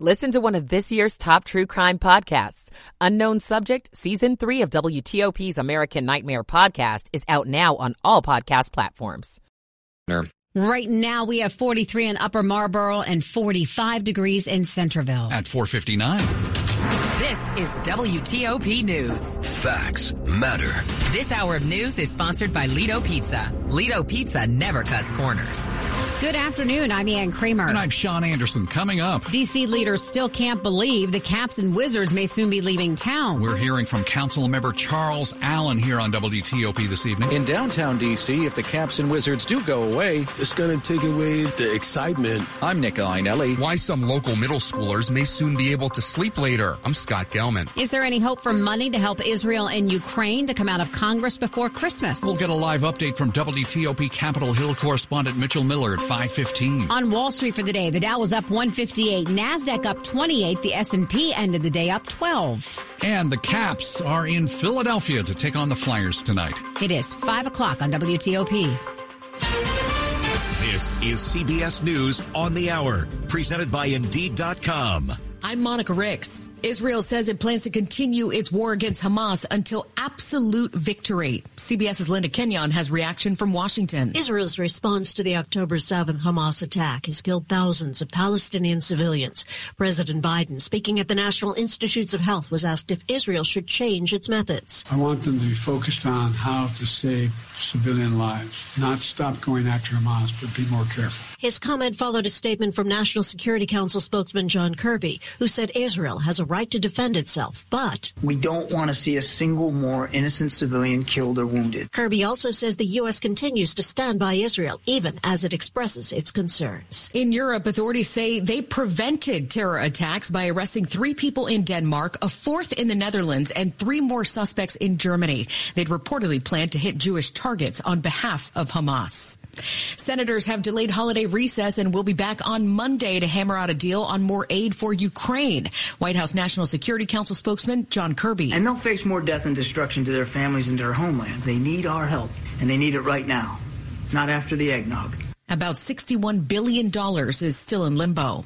Listen to one of this year's top true crime podcasts. Unknown Subject, Season 3 of WTOP's American Nightmare podcast is out now on all podcast platforms. Right now, we have 43 in Upper Marlboro and 45 degrees in Centerville. At 459. This is WTOP News. Facts matter. This hour of news is sponsored by Lido Pizza. Lido Pizza never cuts corners. Good afternoon. I'm Ann Kramer. And I'm Sean Anderson. Coming up, DC leaders still can't believe the Caps and Wizards may soon be leaving town. we're hearing from Council Member Charles Allen here on WTOP this evening. In downtown D.C., if the Caps and Wizards do go away, It's going to take away the excitement. I'm Nick Iannelli. Why some local middle schoolers may soon be able to sleep later. I'm Scott Gelman. Is there any hope for money to help Israel and Ukraine to come out of Congress before Christmas? We'll get a live update from WTOP Capitol Hill correspondent Mitchell Miller at 515. On Wall Street for the day, the Dow was up 158, Nasdaq up 28, the S&P ended the day up 12. And the Caps are in Philadelphia to take on the Flyers tonight. It is 5 o'clock on WTOP. This is CBS News on the Hour, presented by Indeed.com. I'm Monica Ricks. Israel says it plans to continue its war against Hamas until absolute victory. CBS's Linda Kenyon has reaction from Washington. Israel's response to the October 7th Hamas attack has killed thousands of Palestinian civilians. President Biden, speaking at the National Institutes of Health, was asked if Israel should change its methods. I want them to be focused on how to save civilian lives, not stop going after Hamas, but be more careful. His comment followed a statement from National Security Council spokesman John Kirby, who said Israel has a right to defend itself, but We don't want to see a single more innocent civilian killed or wounded. Kirby also says the U.S. continues to stand by Israel, even as it expresses its concerns. In Europe, authorities say they prevented terror attacks by arresting three people in Denmark, a fourth in the Netherlands, and three more suspects in Germany. They'd reportedly planned to hit Jewish targets on behalf of Hamas. Senators have delayed holiday recess and will be back on Monday to hammer out a deal on more aid for Ukraine. White House National Security Council spokesman John Kirby. And they'll face more death and destruction to their families and their homeland. They need our help, and they need it right now, not after the eggnog. About $61 billion is still in limbo.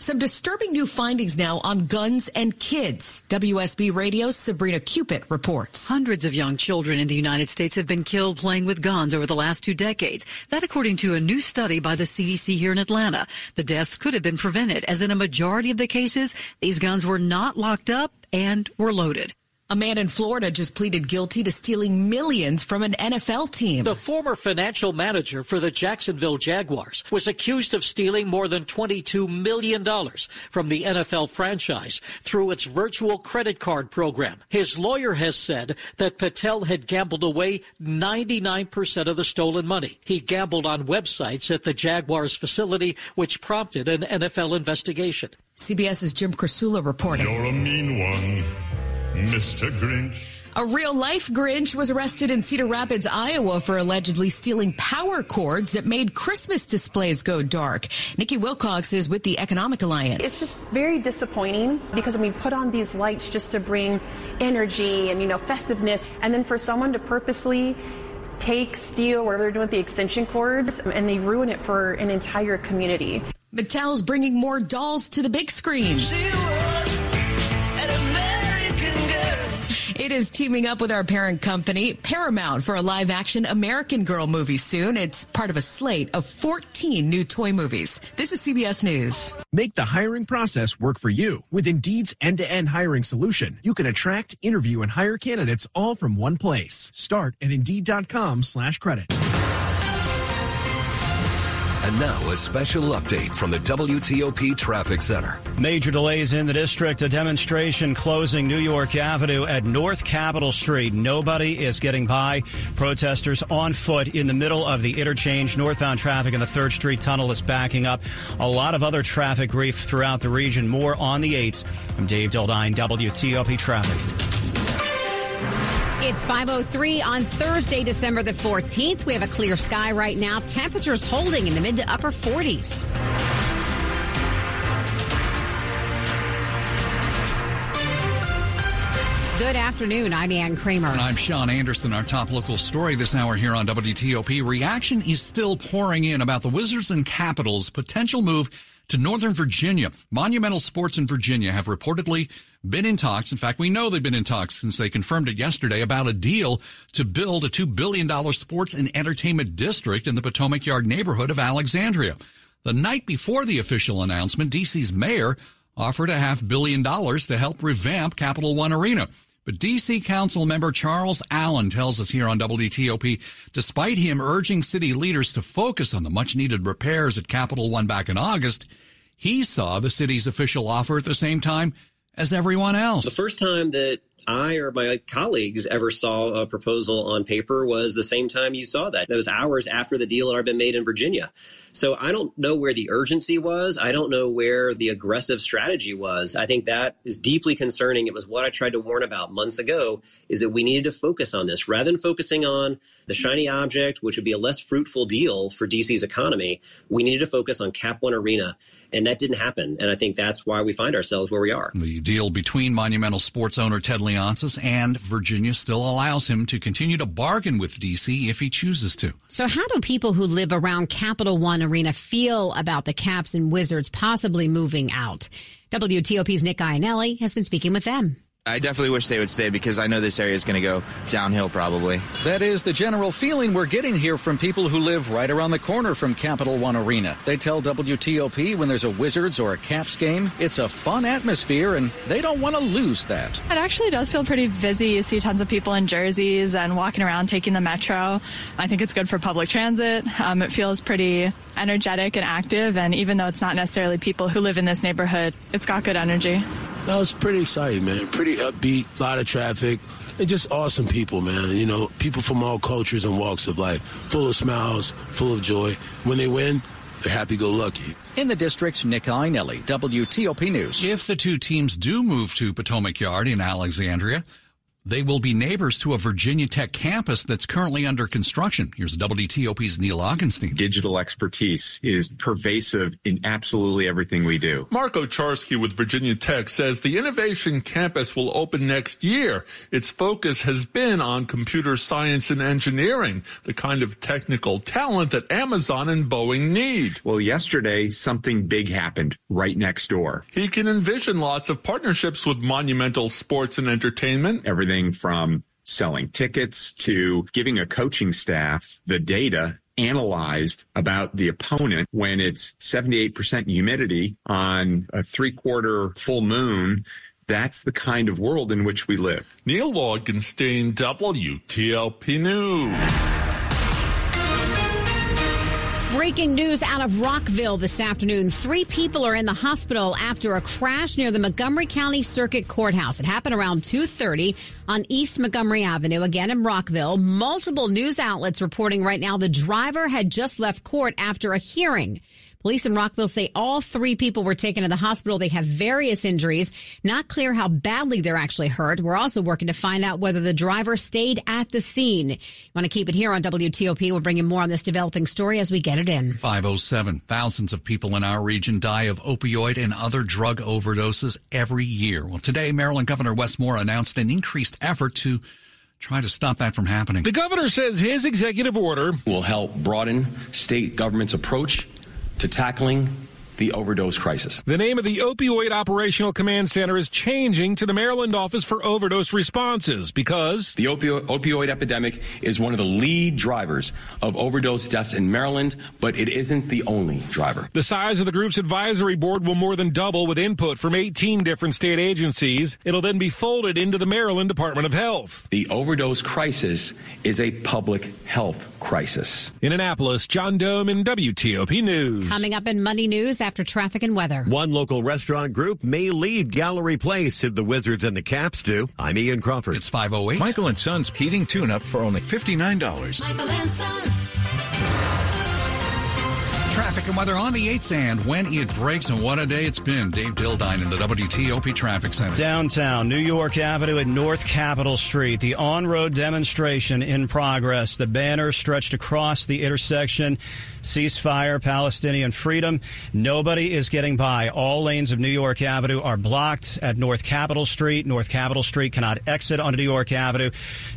Some disturbing new findings now on guns and kids. WSB Radio's Sabrina Cupit reports. Hundreds of young children in the United States have been killed playing with guns over the last two decades. That according to a new study by the CDC here in Atlanta. The deaths could have been prevented as in a majority of the cases, these guns were not locked up and were loaded. A man in Florida just pleaded guilty to stealing millions from an NFL team. The former financial manager for the Jacksonville Jaguars was accused of stealing more than $22 million from the NFL franchise through its virtual credit card program. His lawyer has said that Patel had gambled away 99% of the stolen money. He gambled on websites at the Jaguars facility, which prompted an NFL investigation. CBS's Jim Krasula reporting. You're a mean one. Mr. Grinch. A real life Grinch was arrested in Cedar Rapids, Iowa for allegedly stealing power cords that made Christmas displays go dark. Nikki Wilcox is with the Economic Alliance. It's just very disappointing because we put on these lights just to bring energy and, you know, festiveness. And then for someone to purposely take, steal, whatever they're doing with the extension cords, and they ruin it for an entire community. Mattel's bringing more dolls to the big screen. It is teaming up with our parent company, Paramount, for a live action American Girl movie soon. It's part of a slate of 14 new toy movies. This is CBS News. Make the hiring process work for you. With Indeed's end to end hiring solution, you can attract, interview, and hire candidates all from one place. Start at Indeed.com slash credit. And now a special update from the WTOP Traffic Center. Major delays in the district. A demonstration closing New York Avenue at North Capitol Street. Nobody is getting by. Protesters on foot in the middle of the interchange. Northbound traffic in the 3rd Street tunnel is backing up. A lot of other traffic grief throughout the region. More on the 8s. I'm Dave Dildine, WTOP Traffic. It's 5.03 on Thursday, December the 14th. We have a clear sky right now. Temperatures holding in the mid to upper 40s. Good afternoon. I'm Ann Kramer. And I'm Sean Anderson. Our top local story this hour here on WTOP. Reaction is still pouring in about the Wizards and Capitals' potential move to Northern Virginia. Monumental Sports in Virginia have reportedly been in talks. In fact, we know they've been in talks since they confirmed it yesterday about a deal to build a $2 billion sports and entertainment district in the Potomac Yard neighborhood of Alexandria. The night before the official announcement, DC's mayor offered a half billion dollars to help revamp Capital One Arena. But DC Council member Charles Allen tells us here on WTOP, despite him urging city leaders to focus on the much needed repairs at Capital One back in August, he saw the city's official offer at the same time as everyone else. The first time that I or my colleagues ever saw a proposal on paper was the same time you saw that. That was hours after the deal had been made in Virginia. So I don't know where the urgency was. I don't know where the aggressive strategy was. I think that is deeply concerning. It was what I tried to warn about months ago is that we needed to focus on this rather than focusing on the shiny object, which would be a less fruitful deal for DC's economy. We needed to focus on Cap One Arena, and that didn't happen. And I think that's why we find ourselves where we are. The deal between Monumental Sports owner Ted Leonsis and Virginia still allows him to continue to bargain with DC if he chooses to. So, how do people who live around Capital One Arena feel about the Caps and Wizards possibly moving out? WTOP's Nick Iannelli has been speaking with them. I definitely wish they would stay because I know this area is going to go downhill probably. That is the general feeling we're getting here from people who live right around the corner from Capital One Arena. They tell WTOP when there's a Wizards or a Caps game, it's a fun atmosphere and they don't want to lose that. It actually does feel pretty busy. You see tons of people in jerseys and walking around taking the metro. I think it's good for public transit. Um, it feels pretty energetic and active, and even though it's not necessarily people who live in this neighborhood, it's got good energy. That was pretty exciting, man. Pretty upbeat, a lot of traffic. And just awesome people, man. You know, people from all cultures and walks of life, full of smiles, full of joy. When they win, they're happy go lucky. In the district, Nick Iannelli, WTOP News. If the two teams do move to Potomac Yard in Alexandria, they will be neighbors to a Virginia Tech campus that's currently under construction. Here's WTOP's Neil Augenstein. Digital expertise is pervasive in absolutely everything we do. Mark Owczarski with Virginia Tech says the innovation campus will open next year. Its focus has been on computer science and engineering, the kind of technical talent that Amazon and Boeing need. Well, yesterday, something big happened right next door. He can envision lots of partnerships with Monumental Sports and Entertainment. Everything from selling tickets to giving a coaching staff the data analyzed about the opponent when it's 78% humidity on a three quarter full moon. That's the kind of world in which we live. Neil Augenstein, WTOP News. Breaking news out of Rockville this afternoon. Three people are in the hospital after a crash near the Montgomery County Circuit Courthouse. It happened around 2.30 on East Montgomery Avenue, again in Rockville. Multiple news outlets reporting right now the driver had just left court after a hearing. Police in Rockville say all three people were taken to the hospital. They have various injuries. Not clear how badly they're actually hurt. We're also working to find out whether the driver stayed at the scene. You want to keep it here on WTOP. We'll bring you more on this developing story as we get it in. 507. Thousands of people in our region die of opioid and other drug overdoses every year. Well, today, Maryland Governor Wes Moore announced an increased effort to try to stop that from happening. The governor says his executive order will help broaden state government's approach to tackling the overdose crisis. The name of the Opioid Operational Command Center is changing to the Maryland Office for Overdose Responses because the opio- opioid epidemic is one of the lead drivers of overdose deaths in Maryland, but it isn't the only driver. The size of the group's advisory board will more than double with input from 18 different state agencies. It'll then be folded into the Maryland Department of Health. The overdose crisis is a public health crisis. In Annapolis, John Domen WTOP News. Coming up in Money News after traffic and weather. One local restaurant group may leave Gallery Place if the Wizards and the Caps do. I'm Ian Crawford. It's 508. Michael and Son's heating tune up for only $59. Michael and Son. Traffic and weather on the 8s and when it breaks and what a day it's been. Dave Dildine in the WTOP Traffic Center. Downtown, New York Avenue at North Capitol Street. The on-road demonstration in progress. The banner stretched across the intersection. Ceasefire, Palestinian freedom. Nobody is getting by. All lanes of New York Avenue are blocked at North Capitol Street. North Capitol Street cannot exit onto New York Avenue.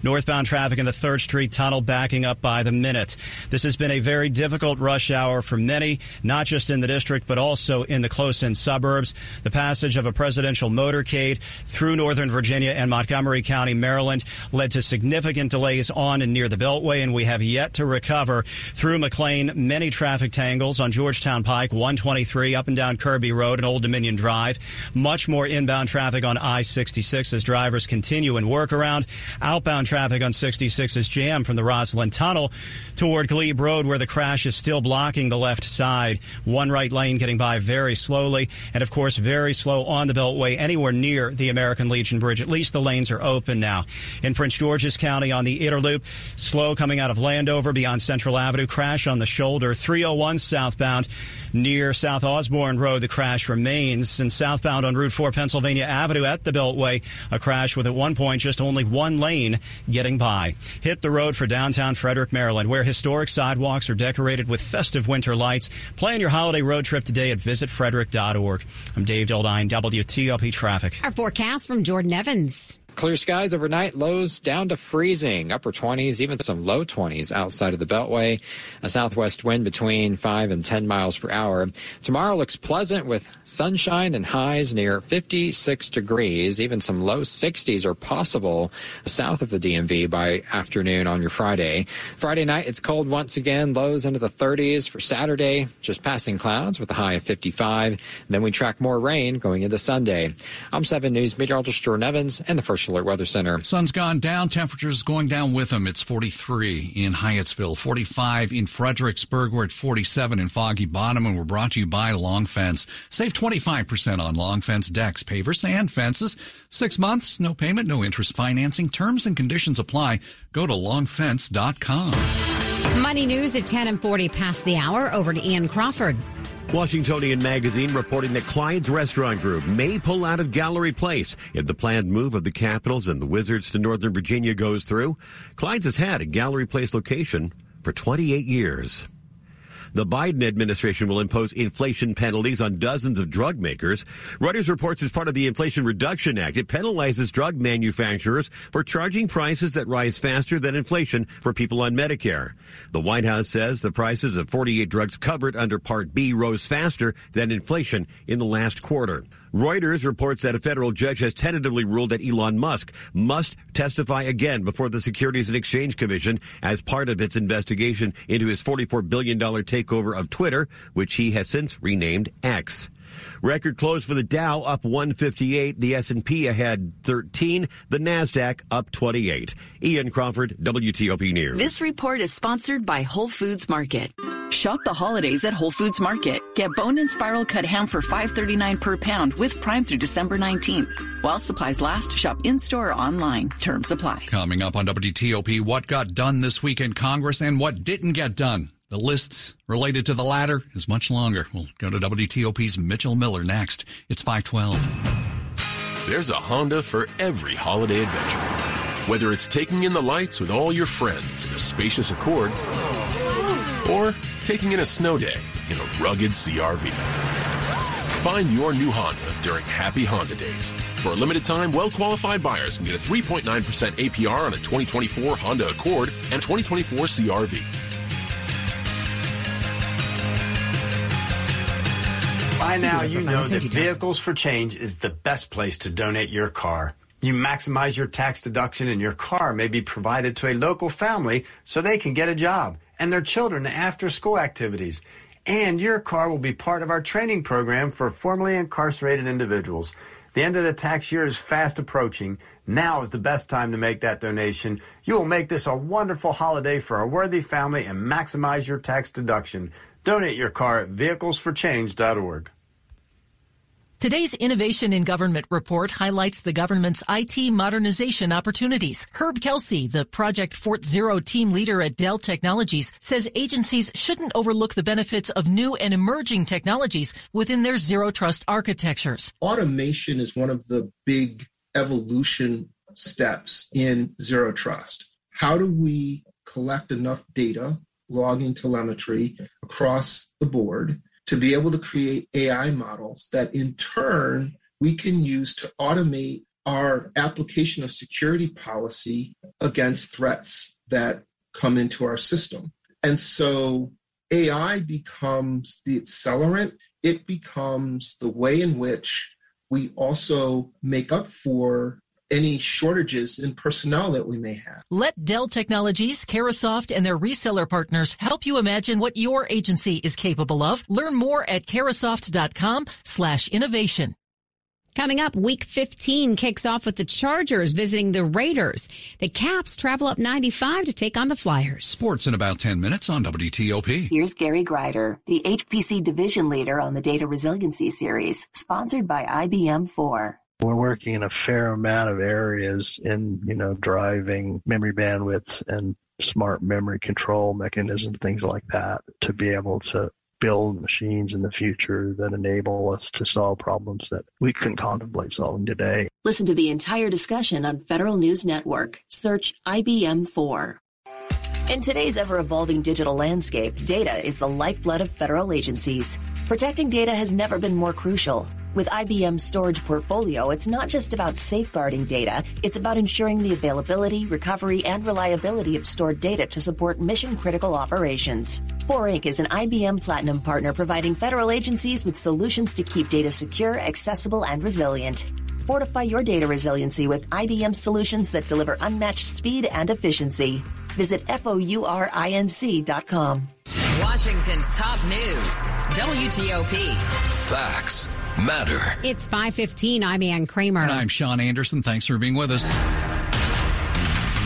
Northbound traffic in the 3rd Street tunnel backing up by the minute. This has been a very difficult rush hour from many, not just in the district, but also in the close in suburbs. The passage of a presidential motorcade through Northern Virginia and Montgomery County, Maryland, led to significant delays on and near the Beltway, and we have yet to recover through McLean many traffic tangles on Georgetown Pike, 123 up and down Kirby Road and Old Dominion Drive. Much more inbound traffic on I-66 as drivers continue and work around. Outbound traffic on 66 is jammed from the Rosslyn Tunnel toward Glebe Road, where the crash is still blocking the left side. One right lane getting by very slowly, and of course, very slow on the Beltway anywhere near the American Legion Bridge. At least the lanes are open now. In Prince George's County on the Inner Loop, slow coming out of Landover beyond Central Avenue, crash on the shoulder. 301 southbound near South Osborne Road, the crash remains. And southbound on Route 4 Pennsylvania Avenue at the Beltway, a crash with at one point just only one lane getting by. Hit the road for downtown Frederick, Maryland, where historic sidewalks are decorated with festive winter lights. Plan your holiday road trip today at visitfrederick.org. I'm Dave Dildine, WTOP Traffic. Our forecast from Jordan Evans. Clear skies overnight, lows down to freezing, upper 20s, even some low 20s outside of the Beltway. A southwest wind between 5 and 10 miles per hour. Tomorrow looks pleasant with sunshine and highs near 56 degrees. Even some low 60s are possible south of the DMV by afternoon on your Friday. Friday night, it's cold once again, lows into the 30s. For Saturday, just passing clouds with a high of 55. And then we track more rain going into Sunday. I'm 7 News meteorologist Jordan Evans and the first Alert Weather Center. Sun's gone down. Temperatures going down with them. It's 43 in Hyattsville, 45 in Fredericksburg. We're at 47 in Foggy Bottom, and we're brought to you by Long Fence. Save 25% on Long Fence decks, pavers, and fences. Six months, no payment, no interest financing. Terms and conditions apply. Go to longfence.com. Money news at 10 and 40 past the hour. Over to Ian Crawford. Washingtonian Magazine reporting that Clyde's Restaurant Group may pull out of Gallery Place if the planned move of the Capitals and the Wizards to Northern Virginia goes through. Clyde's has had a Gallery Place location for 28 years. The Biden administration will impose inflation penalties on dozens of drug makers. Reuters reports as part of the Inflation Reduction Act, it penalizes drug manufacturers for charging prices that rise faster than inflation for people on Medicare. The White House says the prices of 48 drugs covered under Part B rose faster than inflation in the last quarter. Reuters reports that a federal judge has tentatively ruled that Elon Musk must testify again before the Securities and Exchange Commission as part of its investigation into his $44 billion takeover of Twitter, which he has since renamed X. Record close for the Dow up 158, the S&P ahead 13, the Nasdaq up 28. Ian Crawford, WTOP News. This report is sponsored by Whole Foods Market. Shop the holidays at Whole Foods Market. Get bone and spiral cut ham for $5.39 per pound with Prime through December 19th. While supplies last, shop in-store or online. Terms apply. Coming up on WTOP, what got done this week in Congress and what didn't get done. The list related to the latter is much longer. We'll go to WTOP's Mitchell Miller next. It's 512. There's a Honda for every holiday adventure. Whether it's taking in the lights with all your friends in a spacious Accord or taking in a snow day in a rugged CRV. Find your new Honda during Happy Honda Days. For a limited time, well-qualified buyers can get a 3.9% APR on a 2024 Honda Accord and 2024 CRV. By now, you know that Vehicles for Change is the best place to donate your car. You maximize your tax deduction and your car may be provided to a local family so they can get a job and their children after school activities. And your car will be part of our training program for formerly incarcerated individuals. The end of the tax year is fast approaching. Now is the best time to make that donation. You will make this a wonderful holiday for a worthy family and maximize your tax deduction. Donate your car at vehiclesforchange.org. Today's Innovation in Government report highlights the government's IT modernization opportunities. Herb Kelsey, the Project Fort Zero team leader at Dell Technologies, says agencies shouldn't overlook the benefits of new and emerging technologies within their zero trust architectures. Automation is one of the big evolution steps in zero trust. How do we collect enough data logging telemetry across the board to be able to create AI models that in turn we can use to automate our application of security policy against threats that come into our system. And so AI becomes the accelerant, it becomes the way in which we also make up for any shortages in personnel that we may have. Let Dell Technologies, Carahsoft, and their reseller partners help you imagine what your agency is capable of. Learn more at carahsoft.com slash innovation. Coming up, week 15 kicks off with the Chargers visiting the Raiders. The Caps travel up 95 to take on the Flyers. Sports in about 10 minutes on WTOP. Here's Gary Grider, the HPC division leader on the Data Resiliency Series, sponsored by IBM 4. We're working in a fair amount of areas in, you know, driving memory bandwidths and smart memory control mechanisms, things like that, to be able to build machines in the future that enable us to solve problems that we couldn't contemplate solving today. Listen to the entire discussion on Federal News Network. Search IBM 4. In today's ever evolving digital landscape, data is the lifeblood of federal agencies. Protecting data has never been more crucial. With IBM's storage portfolio, it's not just about safeguarding data, it's about ensuring the availability, recovery, and reliability of stored data to support mission critical operations. 4 Inc. is an IBM Platinum partner providing federal agencies with solutions to keep data secure, accessible, and resilient. Fortify your data resiliency with IBM solutions that deliver unmatched speed and efficiency. Visit FOURINC.com. Washington's top news WTOP. Facts matter. It's 515. I'm Ann Kramer. And I'm Sean Anderson. Thanks for being with us.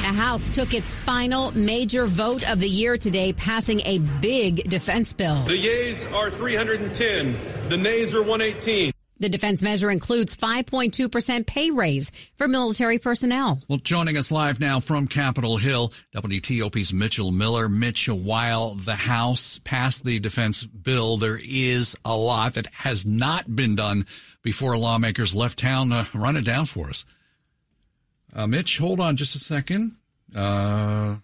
The House took its final major vote of the year today, passing a big defense bill. The yeas are 310, the nays are 118. The defense measure includes 5.2% pay raise for military personnel. Well, joining us live now from Capitol Hill, WTOP's Mitchell Miller. Mitch, while the House passed the defense bill, there is a lot that has not been done before lawmakers left town. Uh, run it down for us. Uh, Mitch, hold on just a second. Uh,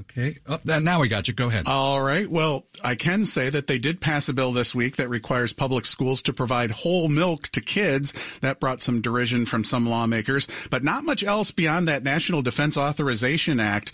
Okay. Oh, now we got you. Go ahead. All right. Well, I can say that they did pass a bill this week that requires public schools to provide whole milk to kids. That brought some derision from some lawmakers, but not much else beyond that National Defense Authorization Act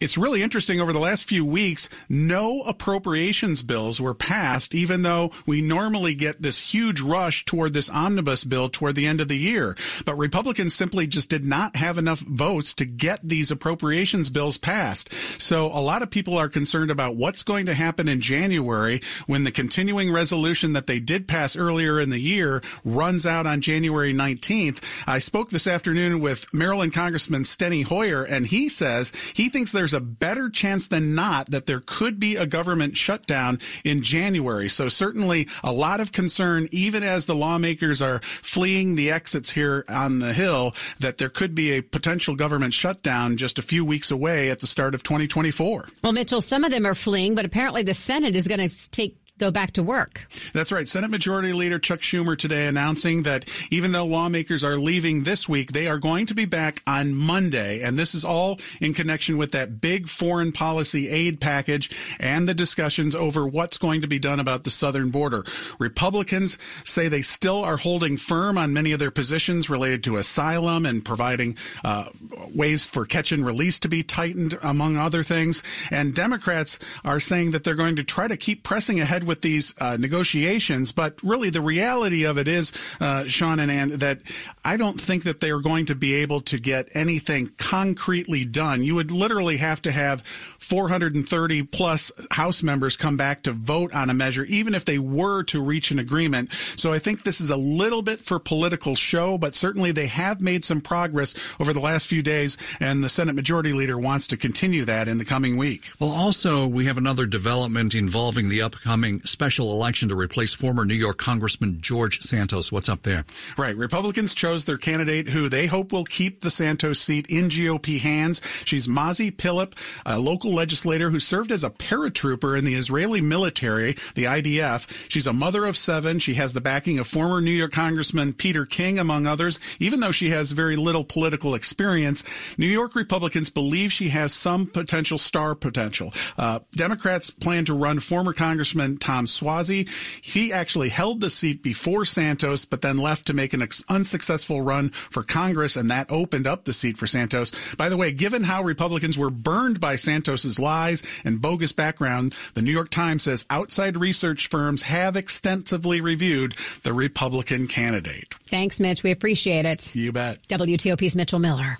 it's really interesting over the last few weeks, no appropriations bills were passed, even though we normally get this huge rush toward this omnibus bill toward the end of the year. But Republicans simply just did not have enough votes to get these appropriations bills passed. So a lot of people are concerned about what's going to happen in January when the continuing resolution that they did pass earlier in the year runs out on January 19th. I spoke this afternoon with Maryland Congressman Steny Hoyer, and he says he thinks there's there's a better chance than not that there could be a government shutdown in January. So certainly a lot of concern, even as the lawmakers are fleeing the exits here on the Hill, that there could be a potential government shutdown just a few weeks away at the start of 2024. Well, Mitchell, some of them are fleeing, but apparently the Senate is going to take go back to work. That's right. Senate Majority Leader Chuck Schumer today announcing that even though lawmakers are leaving this week, they are going to be back on Monday. And this is all in connection with that big foreign policy aid package and the discussions over what's going to be done about the southern border. Republicans say they still are holding firm on many of their positions related to asylum and providing uh, ways for catch and release to be tightened, among other things. And Democrats are saying that they're going to try to keep pressing ahead with these uh, negotiations, but really the reality of it is, uh, Sean and Ann, that I don't think that they are going to be able to get anything concretely done. You would literally have to have 430 plus House members come back to vote on a measure, even if they were to reach an agreement. So I think this is a little bit for political show, but certainly they have made some progress over the last few days, and the Senate Majority Leader wants to continue that in the coming week. Well, also, we have another development involving the upcoming special election to replace former New York Congressman George Santos. What's up there? Right. Republicans chose their candidate who they hope will keep the Santos seat in GOP hands. She's Mazi Pilip, a local legislator who served as a paratrooper in the Israeli military, the IDF. She's a mother of seven. She has the backing of former New York Congressman Peter King, among others. Even though she has very little political experience, New York Republicans believe she has some potential star potential. Uh, Democrats plan to run former Congressman Tom Suozzi. He actually held the seat before Santos, but then left to make an unsuccessful run for Congress, and that opened up the seat for Santos. By the way, given how Republicans were burned by Santos's lies and bogus background, the New York Times says outside research firms have extensively reviewed the Republican candidate. Thanks, Mitch. We appreciate it. You bet. WTOP's Mitchell Miller.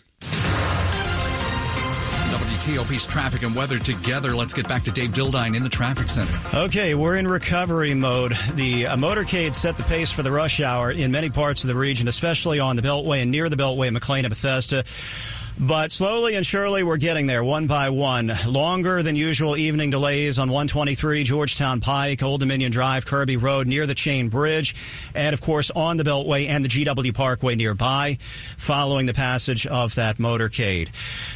WTOP's traffic and weather together. Let's get back to Dave Dildine in the traffic center. Okay, we're in recovery mode. The uh, motorcade set the pace for the rush hour in many parts of the region, especially on the Beltway and near the Beltway, McLean and Bethesda. But slowly and surely, we're getting there one by one. Longer than usual evening delays on 123 Georgetown Pike, Old Dominion Drive, Kirby Road near the Chain Bridge, and of course on the Beltway and the GW Parkway nearby, following the passage of that motorcade.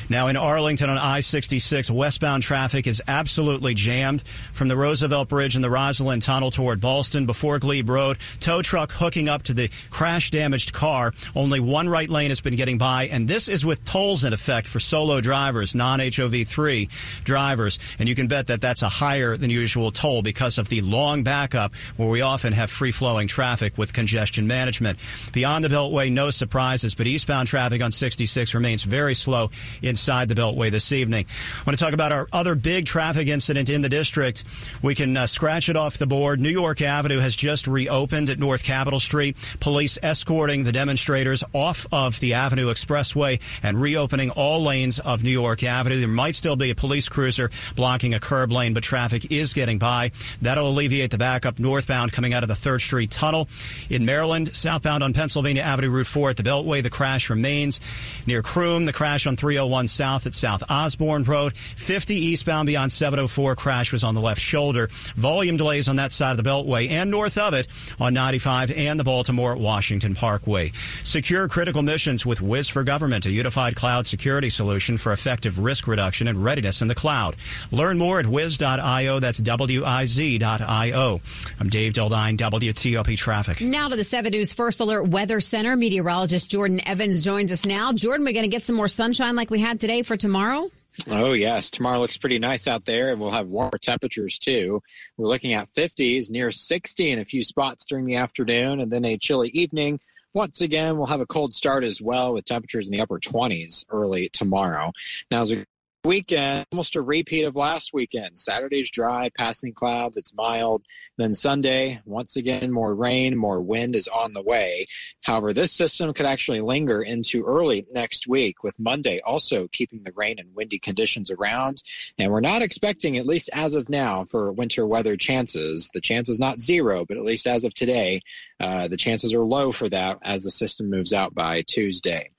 Now in Arlington on I-66, westbound traffic is absolutely jammed from the Roosevelt Bridge and the Rosslyn Tunnel toward Ballston before Glebe Road. Tow truck hooking up to the crash damaged car. Only one right lane has been getting by, and this is with toll in effect for solo drivers, non-HOV3 drivers. And you can bet that that's a higher than usual toll because of the long backup where we often have free-flowing traffic with congestion management. Beyond the Beltway, no surprises, but eastbound traffic on 66 remains very slow inside the Beltway this evening. I want to talk about our other big traffic incident in the district. We can uh, scratch it off the board. New York Avenue has just reopened at North Capitol Street. Police escorting the demonstrators off of the Avenue Expressway and reopening opening all lanes of New York Avenue. There might still be a police cruiser blocking a curb lane, but traffic is getting by. That'll alleviate the backup northbound coming out of the 3rd Street Tunnel. In Maryland, southbound on Pennsylvania Avenue Route 4 at the Beltway, the crash remains. Near Croom, the crash on 301 South at South Osborne Road. 50 eastbound beyond 704, crash was on the left shoulder. Volume delays on that side of the Beltway and north of it on 95 and the Baltimore Washington Parkway. Secure critical missions with Wiz for Government, a unified cloud cloud security solution for effective risk reduction and readiness in the cloud. Learn more at wiz.io. That's W-I-Z.io. I'm Dave Dildine, WTOP Traffic. Now to the 7 News First Alert Weather Center. Meteorologist Jordan Evans joins us now. Jordan, we're going to get some more sunshine like we had today for tomorrow? Oh, yes. Tomorrow looks pretty nice out there, and we'll have warmer temperatures too. We're looking at 50s, near 60 in a few spots during the afternoon, and then a chilly evening once again, we'll have a cold start as well with temperatures in the upper 20s early tomorrow. Now, as we weekend, almost a repeat of last weekend. Saturday's dry, passing clouds, it's mild. Then Sunday, once again, more rain, more wind is on the way. However, this system could actually linger into early next week, with Monday also keeping the rain and windy conditions around. And we're not expecting, at least as of now, for winter weather chances. The chance is not zero, but at least as of today, uh, the chances are low for that as the system moves out by Tuesday.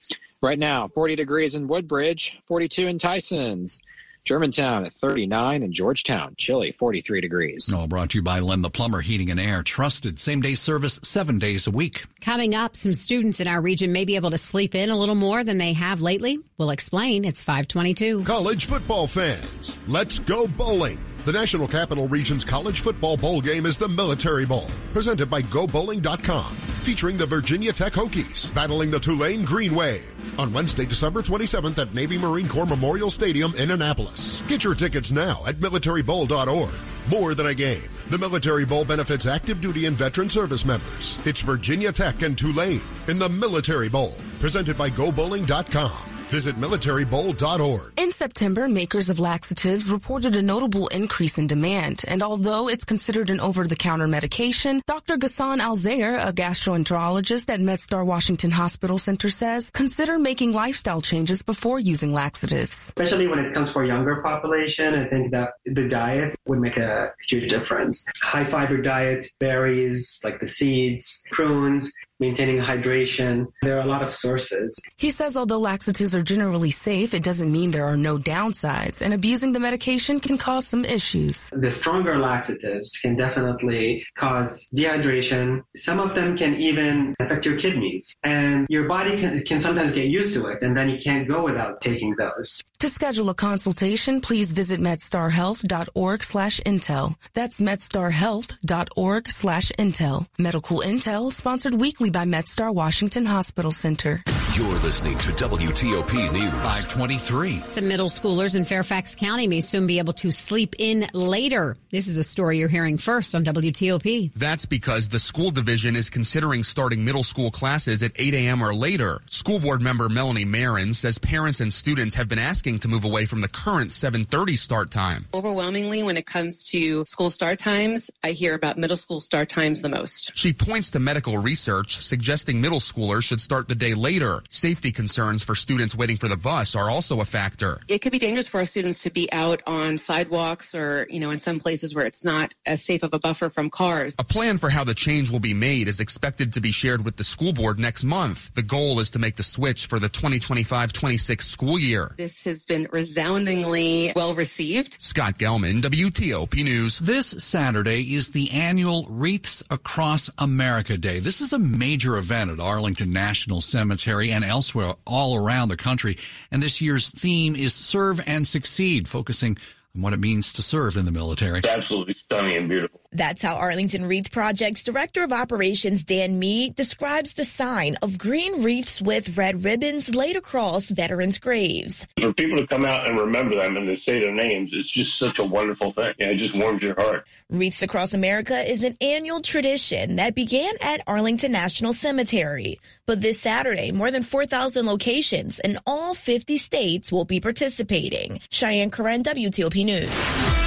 Right now, 40 degrees in Woodbridge, 42 in Tysons. Germantown at 39 and Georgetown, chilly, 43 degrees. All brought to you by Len the Plumber Heating and Air. Trusted same day service seven days a week. Coming up, some students in our region may be able to sleep in a little more than they have lately. We'll explain. It's 522. College football fans, let's go bowling. The National Capital Region's college football bowl game is the Military Bowl, presented by GoBowling.com, featuring the Virginia Tech Hokies battling the Tulane Green Wave on Wednesday, December 27th at Navy Marine Corps Memorial Stadium in Annapolis. Get your tickets now at militarybowl.org. More than a game, the Military Bowl benefits active duty and veteran service members. It's Virginia Tech and Tulane in the Military Bowl, presented by GoBowling.com. Visit militarybowl.org. In September, makers of laxatives reported a notable increase in demand. And although it's considered an over-the-counter medication, Dr. Ghassan Al-Zayer, a gastroenterologist at MedStar Washington Hospital Center says, consider making lifestyle changes before using laxatives. Especially when it comes for younger population, I think that the diet would make a huge difference. High fiber diet, berries like the seeds, prunes, maintaining hydration. There are a lot of sources. He says although laxatives are generally safe, it doesn't mean there are no downsides, and abusing the medication can cause some issues. The stronger laxatives can definitely cause dehydration. Some of them can even affect your kidneys, and your body can, can sometimes get used to it, and then you can't go without taking those. To schedule a consultation, please visit medstarhealth.org slash intel. That's medstarhealth.org slash intel. Medical Intel sponsored weekly by MedStar Washington Hospital Center. You're listening to WTOP News. 523. Some middle schoolers in Fairfax County may soon be able to sleep in later. This is a story you're hearing first on WTOP. That's because the school division is considering starting middle school classes at 8 a.m. or later. School board member Melanie Meren says parents and students have been asking to move away from the current 7:30 start time. Overwhelmingly, when it comes to school start times, I hear about middle school start times the most. She points to medical research suggesting middle schoolers should start the day later. Safety concerns for students waiting for the bus are also a factor. It could be dangerous for our students to be out on sidewalks or, you know, in some places where it's not as safe of a buffer from cars. A plan for how the change will be made is expected to be shared with the school board next month. The goal is to make the switch for the 2025-26 school year. This has been resoundingly well received. Scott Gelman, WTOP News. This Saturday is the annual Wreaths Across America Day. This is a major event at Arlington National Cemetery and elsewhere all around the country. And this year's theme is Serve and Succeed, focusing on what it means to serve in the military. It's absolutely stunning and beautiful. That's how Arlington Wreath Project's Director of Operations, Dan Mead, describes the sign of green wreaths with red ribbons laid across veterans' graves. For people to come out and remember them and to say their names, it's just such a wonderful thing. Yeah, it just warms your heart. Wreaths Across America is an annual tradition that began at Arlington National Cemetery. But this Saturday, more than 4,000 locations in all 50 states will be participating. Cheyenne Corin, WTOP News.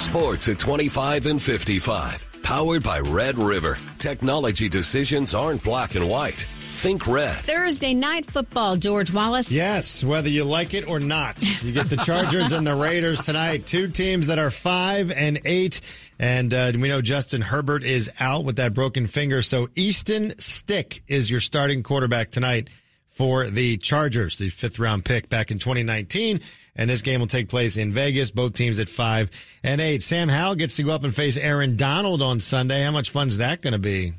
Sports at 25 and 55. Powered by Red River. Technology decisions aren't black and white. Think red. Thursday night football, George Wallace. Yes, whether you like it or not. You get the Chargers and the Raiders tonight. Two teams that are five and eight. And uh, we know Justin Herbert is out with that broken finger. So Easton Stick is your starting quarterback tonight for the Chargers, the fifth round pick back in 2019. And this game will take place in Vegas. Both teams at five and eight. Sam Howell gets to go up and face Aaron Donald on Sunday. How much fun is that going to be?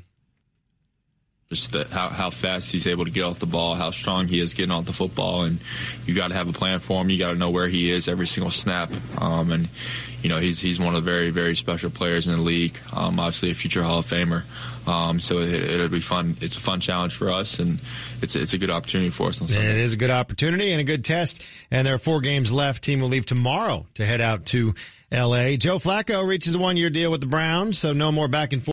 Just the, how, how fast he's able to get off the ball, how strong he is getting off the football, and you got to have a plan for him. You got to know where he is every single snap, um, and you know he's he's one of the very very special players in the league. Um, obviously a future Hall of Famer, um, so it, will be fun. It's a fun challenge for us, and it's it's a good opportunity for us. It is a good opportunity and a good test. And there are four games left. Team will leave tomorrow to head out to L.A. Joe Flacco reaches a one year deal with the Browns, so no more back and forth.